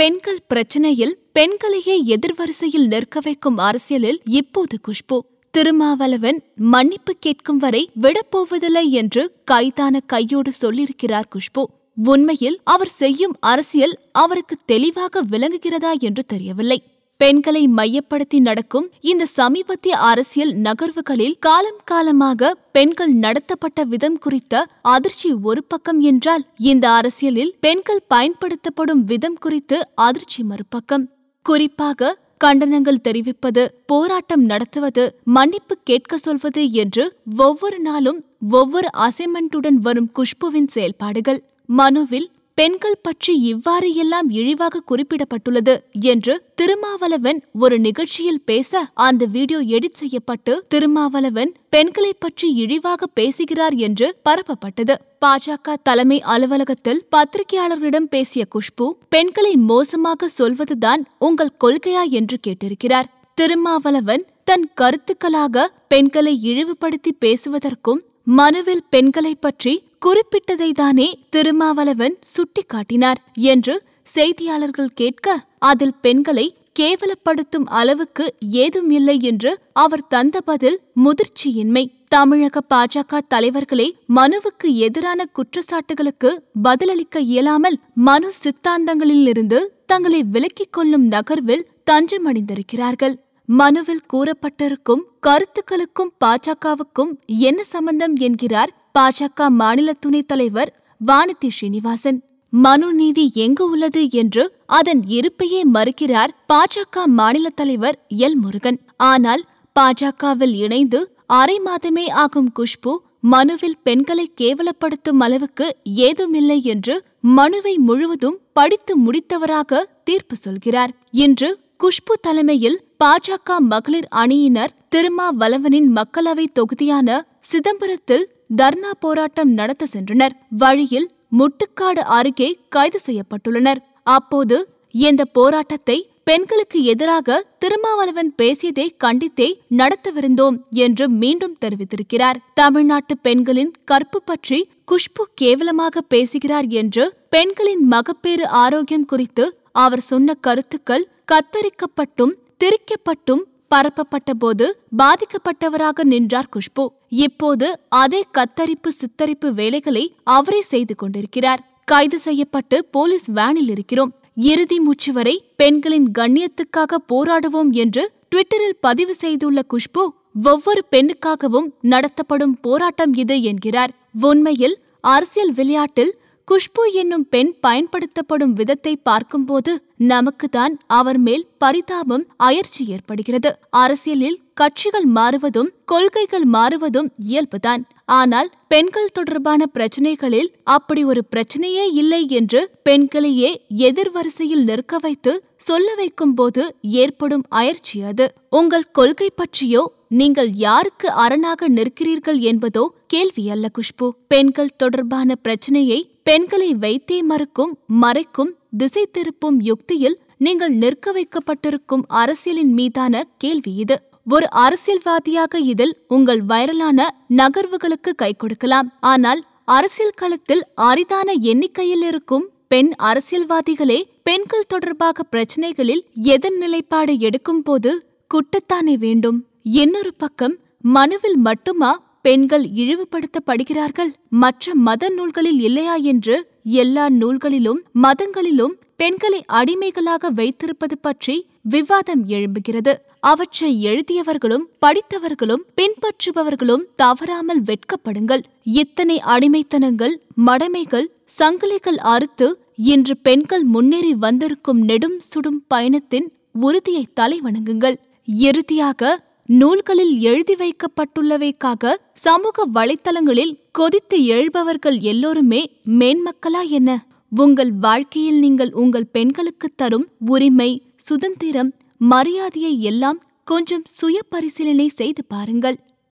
பெண்கள் பிரச்சனையில் பெண்களையே எதிர்வரிசையில் நிற்க வைக்கும் அரசியலில் இப்போது குஷ்பு. திருமாவளவன் மன்னிப்பு கேட்கும் வரை விடப்போவதில்லை என்று கைதான கையோடு சொல்லியிருக்கிறார் குஷ்பு. உண்மையில் அவர் செய்யும் அரசியல் அவருக்கு தெளிவாக விளங்குகிறதா என்று தெரியவில்லை. பெண்களை மையப்படுத்தி நடக்கும் இந்த சமீபத்திய அரசியல் நகர்வுகளில் காலம் காலமாக பெண்கள் நடத்தப்பட்ட விதம் குறித்த அதிர்ச்சி ஒரு பக்கம் என்றால் இந்த அரசியலில் பெண்கள் பயன்படுத்தப்படும் விதம் குறித்து அதிர்ச்சி மறுபக்கம். குறிப்பாக கண்டனங்கள் தெரிவிப்பது போராட்டம் நடத்துவது மன்னிப்பு கேட்க சொல்வது என்று ஒவ்வொரு நாளும் ஒவ்வொரு அசைன்மெண்ட்டுடன் வரும் குஷ்புவின் செயல்பாடுகள். மனுவில் பெண்கள் பற்றி இவ்வாறு எல்லாம் இழிவாக குறிப்பிடப்பட்டுள்ளது என்று திருமாவளவன் ஒரு நிகழ்ச்சியில் பேச அந்த வீடியோ எடிட் செய்யப்பட்டு திருமாவளவன் பெண்களை பற்றி இழிவாக பேசுகிறார் என்று பரப்பப்பட்டது. பாஜக தலைமை அலுவலகத்தில் பத்திரிகையாளர்களிடம் பேசிய குஷ்பு பெண்களை மோசமாக சொல்வதுதான் உங்கள் கொள்கையா? என்று கேட்டிருக்கிறார். திருமாவளவன் தன் கருத்துக்களாக பெண்களை இழிவுபடுத்தி பேசுவதற்கும் மனுவில் பெண்களை பற்றி குறிப்பிட்டதை தானே திருமாவளவன் சுட்டிக்காட்டினார் என்று செய்தியாளர்கள் கேட்க அதில் பெண்களை கேவலப்படுத்தும் அளவுக்கு ஏதும் இல்லை என்று அவர் தந்த பதில் முதிர்ச்சியின்மை. தமிழக பாஜக தலைவர்களே மனுவுக்கு எதிரான குற்றச்சாட்டுகளுக்கு பதிலளிக்க இயலாமல் மனு சித்தாந்தங்களிலிருந்து தங்களை விலக்கிக் கொள்ளும் நகர்வில் தஞ்சமடைந்திருக்கிறார்கள். மனுவில் கூறப்பட்டிருக்கும் கருத்துக்களுக்கும் பாஜகவுக்கும் என்ன சம்பந்தம் என்கிறார் பாஜக மாநில துணைத் தலைவர் வானதி ஸ்ரீனிவாசன் மனு நீதி எங்கு உள்ளது என்று அதன் இருப்பையே மறுக்கிறார் பாஜக மாநில தலைவர் எல் முருகன். ஆனால் பாஜகவில் இணைந்து அரை மாதமே ஆகும் குஷ்பு மனுவில் பெண்களை கேவலப்படுத்தும் அளவுக்கு ஏதுமில்லை என்று மனுவை முழுவதும் படித்து முடித்தவராக தீர்ப்பு சொல்கிறார். இன்று குஷ்பு தலைமையில் பாஜக மகளிர் அணியினர் திருமாவளவனின் மக்களவை தொகுதியான சிதம்பரத்தில் தர்ணா போராட்டம் நடத்த சென்றனர். வழியில் முட்டுக்காடு அருகே கைது செய்யப்பட்டுள்ளனர். அப்போது இந்த போராட்டத்தை பெண்களுக்கு எதிராக திருமாவளவன் பேசியதை கண்டித்தே நடத்தவிருந்தோம் என்று மீண்டும் தெரிவித்திருக்கிறார். தமிழ்நாட்டு பெண்களின் கற்பு பற்றி குஷ்பு கேவலமாக பேசுகிறார் என்று பெண்களின் மகப்பேறு ஆரோக்கியம் குறித்து அவர் சொன்ன கருத்துக்கள் கத்தரிக்கப்பட்டும் திரிக்கப்பட்டும் பரப்பப்பட்ட போது பாதிக்கப்பட்டவராக நின்றார் குஷ்பு. இப்போது அதே கத்தரிப்பு சித்தரிப்பு வேலைகளை அவரே செய்து கொண்டிருக்கிறார். கைது செய்யப்பட்டு போலீஸ் வேனில் இருக்கிறோம். இறுதி மூச்சு வரை பெண்களின் கண்ணியத்துக்காக போராடுவோம் என்று ட்விட்டரில் பதிவு செய்துள்ள குஷ்பு ஒவ்வொரு பெண்ணுக்காகவும் நடத்தப்படும் போராட்டம் இது என்கிறார். உண்மையில் அரசியல் விளையாட்டில் குஷ்பு என்னும் பெண் பயன்படுத்தப்படும் விதத்தை பார்க்கும்போது நமக்குதான் அவர் மேல் பரிதாபம் அயற்சி ஏற்படுகிறது. அரசியலில் கட்சிகள் மாறுவதும் கொள்கைகள் மாறுவதும் இயல்புதான். ஆனால் பெண்கள் தொடர்பான பிரச்சனைகளில் அப்படி ஒரு பிரச்சனையே இல்லை என்று பெண்களையே எதிர்வரிசையில் நிற்க வைத்து சொல்ல வைக்கும் போது ஏற்படும் அயற்சி அது. உங்கள் கொள்கை பற்றியோ நீங்கள் யாருக்கு அரணாக நிற்கிறீர்கள் என்பதோ கேள்வி அல்ல குஷ்பு. பெண்கள் தொடர்பான பிரச்சனையை பெண்களை வைத்தே மறுக்கும் மறைக்கும் திசை திருப்பும் யுக்தியில் நீங்கள் நிற்க வைக்கப்பட்டிருக்கும் அரசியலின் மீதான கேள்வி இது. ஒரு அரசியல்வாதியாக இதில் உங்கள் வைரலான நகர்வுகளுக்கு கை கொடுக்கலாம். ஆனால் அரசியல் களத்தில் அரிதான எண்ணிக்கையில் இருக்கும் பெண் அரசியல்வாதிகளே பெண்கள் தொடர்பாக பிரச்சனைகளில் எதன் நிலைப்பாடு எடுக்கும் போது குட்டத்தானே வேண்டும். இன்னொரு பக்கம் மனுவில் மட்டுமா பெண்கள் இழிவுபடுத்தப்படுகிறார்கள்? மற்ற மத நூல்களில் இல்லையா என்று எல்லா நூல்களிலும் மதங்களிலும் பெண்களை அடிமைகளாக வைத்திருப்பது பற்றி விவாதம் எழும்புகிறது. அவற்றை எழுதியவர்களும் படித்தவர்களும் பின்பற்றுபவர்களும் தவறாமல் வெட்கப்படுங்கள். இத்தனை அடிமைத்தனங்கள் மடமைகள் சங்கிலிகள் அறுத்து இன்று பெண்கள் முன்னேறி வந்திருக்கும் நெடும் சுடும் பயணத்தின் உறுதியை தலைவணங்குங்கள். இறுதியாக நூல்களில் எழுதி வைக்கப்பட்டுள்ளவைக்காக சமூக வலைத்தளங்களில் கொதித்து எழுபவர்கள் எல்லோருமே மேன்மக்களா என்ன? உங்கள் வாழ்க்கையில் நீங்கள் உங்கள் பெண்களுக்கு தரும் உரிமை சுதந்திரம் மரியாதையை எல்லாம் கொஞ்சம் சுய பரிசீலனை செய்து பாருங்கள்.